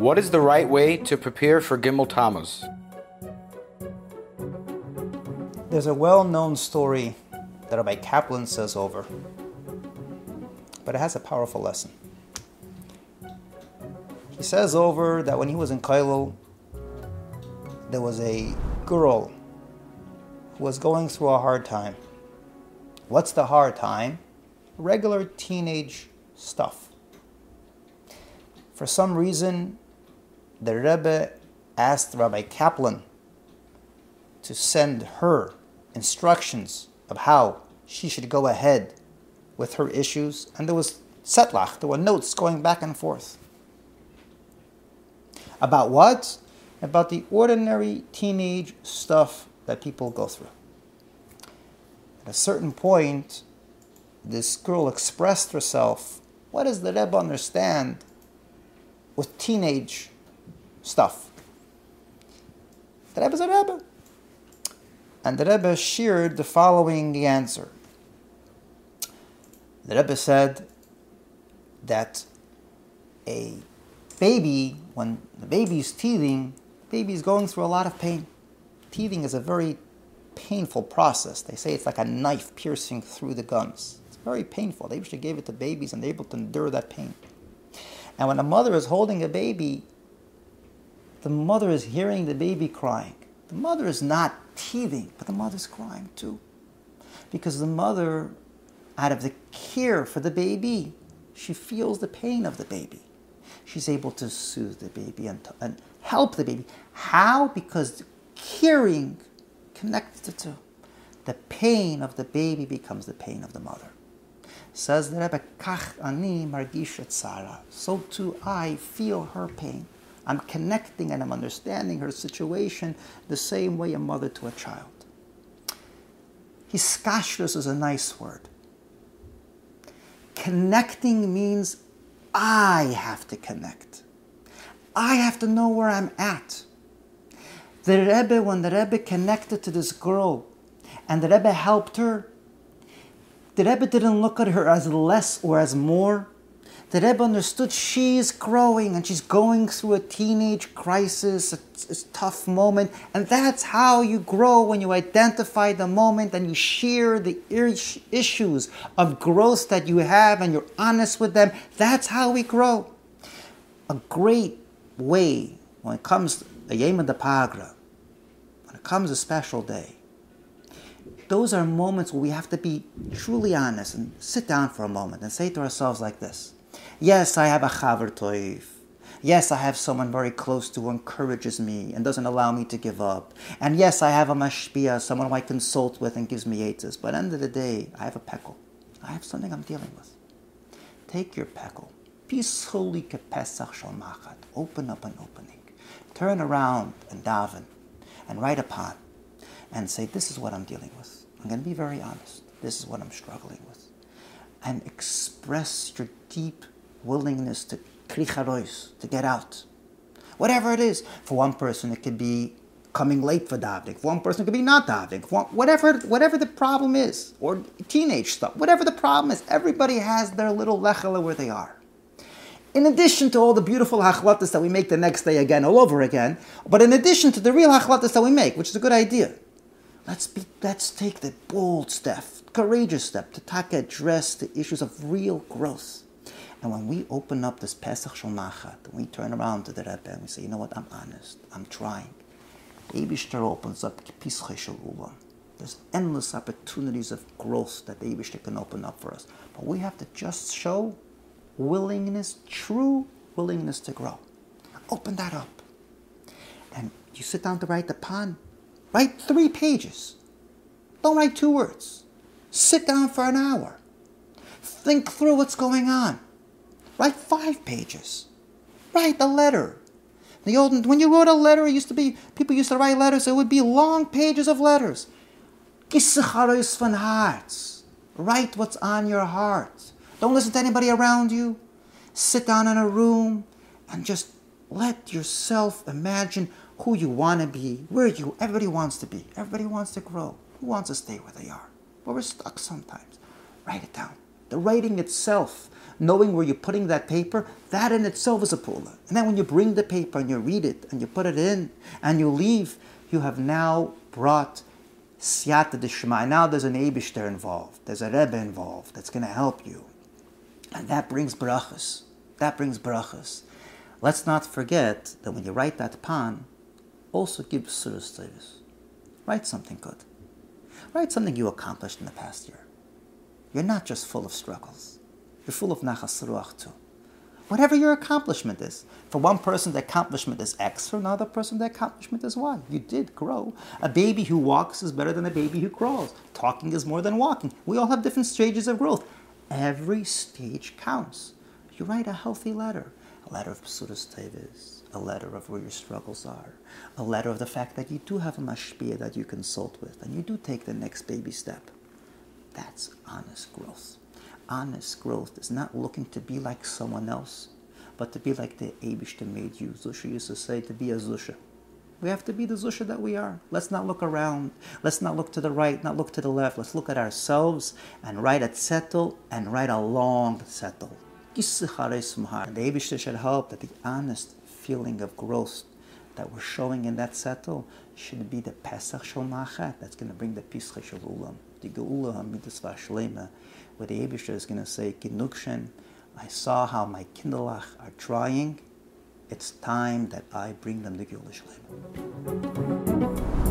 What is the right way to prepare for Gimel Tammuz? There's a well known story that Rabbi Kaplan says over, but it has a powerful lesson. He says over that when he was in Kailo, there was a girl who was going through a hard time. What's the hard time? Regular teenage stuff. For some reason, the Rebbe asked Rabbi Kaplan to send her instructions of how she should go ahead with her issues, and there was setlach, there were notes going back and forth. About what? About the ordinary teenage stuff that people go through. At a certain point, this girl expressed herself. What does the Rebbe understand with teenage stuff? The Rebbe's a Rebbe. And the Rebbe shared the following answer. The Rebbe said that a baby, when the baby is teething, baby is going through a lot of pain. Teething is a very painful process. They say it's like a knife piercing through the gums. It's very painful. They usually gave it to babies and they're able to endure that pain. And when a mother is holding a baby, the mother is hearing the baby crying. The mother is not teething, but the mother's crying too. Because the mother, out of the care for the baby, she feels the pain of the baby. She's able to soothe the baby and, and help the baby. How? Because caring connects the two. The pain of the baby becomes the pain of the mother. Says the Rebbe, Kach ani margisha. So too I feel her pain. I'm connecting and I'm understanding her situation the same way a mother to a child. Hiskashrus is a nice word. Connecting means I have to connect. I have to know where I'm at. The Rebbe, when the Rebbe connected to this girl and the Rebbe helped her, the Rebbe didn't look at her as less or as more the Rebbe understood she's growing and she's going through a teenage crisis, a, a, tough moment, and that's how you grow when you identify the moment and you share the issues of growth that you have and you're honest with them. That's how we grow. A great way when it comes to the Yom the Pagra, when it comes a special day, those are moments where we have to be truly honest and sit down for a moment and say to ourselves like this Yes, I have a chaver toif. Yes, I have someone very close to who encourages me and doesn't allow me to give up. And yes, I have a mashpia, someone who I consult with and gives me aids. But at the end of the day, I have a peckle. I have something I'm dealing with. Take your peckle. Peacefully kepesach shalmachat. Open up an opening. Turn around and daven and write a pan and say, this is what I'm dealing with. I'm going to be very honest. This is what I'm struggling with. And express your deep willingness to kricharois, to get out. Whatever it is. For one person, it could be coming late for davening. For one person, it could be not davening. Whatever, whatever the problem is, or teenage stuff, whatever the problem is, everybody has their little lechela where they are. In addition to all the beautiful hachlatas that we make the next day again, all over again, but in addition to the real hachlatas that we make, which is a good idea, let's be, let's take the bold step, courageous step to take address the issues of real growth. And when we open up this Pesach Shel Machat, we turn around to the Rebbe and we say, you know what, I'm honest, I'm trying. Eibishter opens up There's endless opportunities of growth that the Eibishter can open up for us. But we have to just show willingness, true willingness to grow. Open that up. And you sit down to write the pan. Write three pages. Don't write two words. Sit down for an hour. Think through what's going on. Write five pages. Write a letter. The old when you wrote a letter, it used to be people used to write letters. It would be long pages of letters. van hearts. Write what's on your heart. Don't listen to anybody around you. Sit down in a room and just let yourself imagine who you want to be, where you. Everybody wants to be. Everybody wants to grow. Who wants to stay where they are? But we're stuck sometimes. Write it down. The writing itself knowing where you're putting that paper, that in itself is a pula. And then when you bring the paper and you read it and you put it in and you leave, you have now brought siyata dishma. Now there's an Abishter involved. There's a Rebbe involved that's going to help you. And that brings brachas. That brings brachas. Let's not forget that when you write that pan, also give surah Write something good. Write something you accomplished in the past year. You're not just full of struggles. You're full of nachas ruach too. Whatever your accomplishment is. For one person, the accomplishment is X. For another person, the accomplishment is Y. You did grow. A baby who walks is better than a baby who crawls. Talking is more than walking. We all have different stages of growth. Every stage counts. You write a healthy letter. A letter of Psuras Tevis, a letter of where your struggles are, a letter of the fact that you do have a mashpia that you consult with, and you do take the next baby step. That's honest growth. Honest growth is not looking to be like someone else, but to be like the Abishta made you. Zusha used to say to be a Zusha. We have to be the Zusha that we are. Let's not look around. Let's not look to the right, not look to the left. Let's look at ourselves and write a tzettel and a long tzettel. The Abishta should help that the honest feeling of growth that we're showing in that tzettel should be the Pesach Shel Machat that's going to bring the Pischa Shel Ulam the Geula Hamidus Vashlema, where the Abishter is going to say, Genukshen, I saw how my Kindlach are trying. It's time that I bring them the Geula Shlema.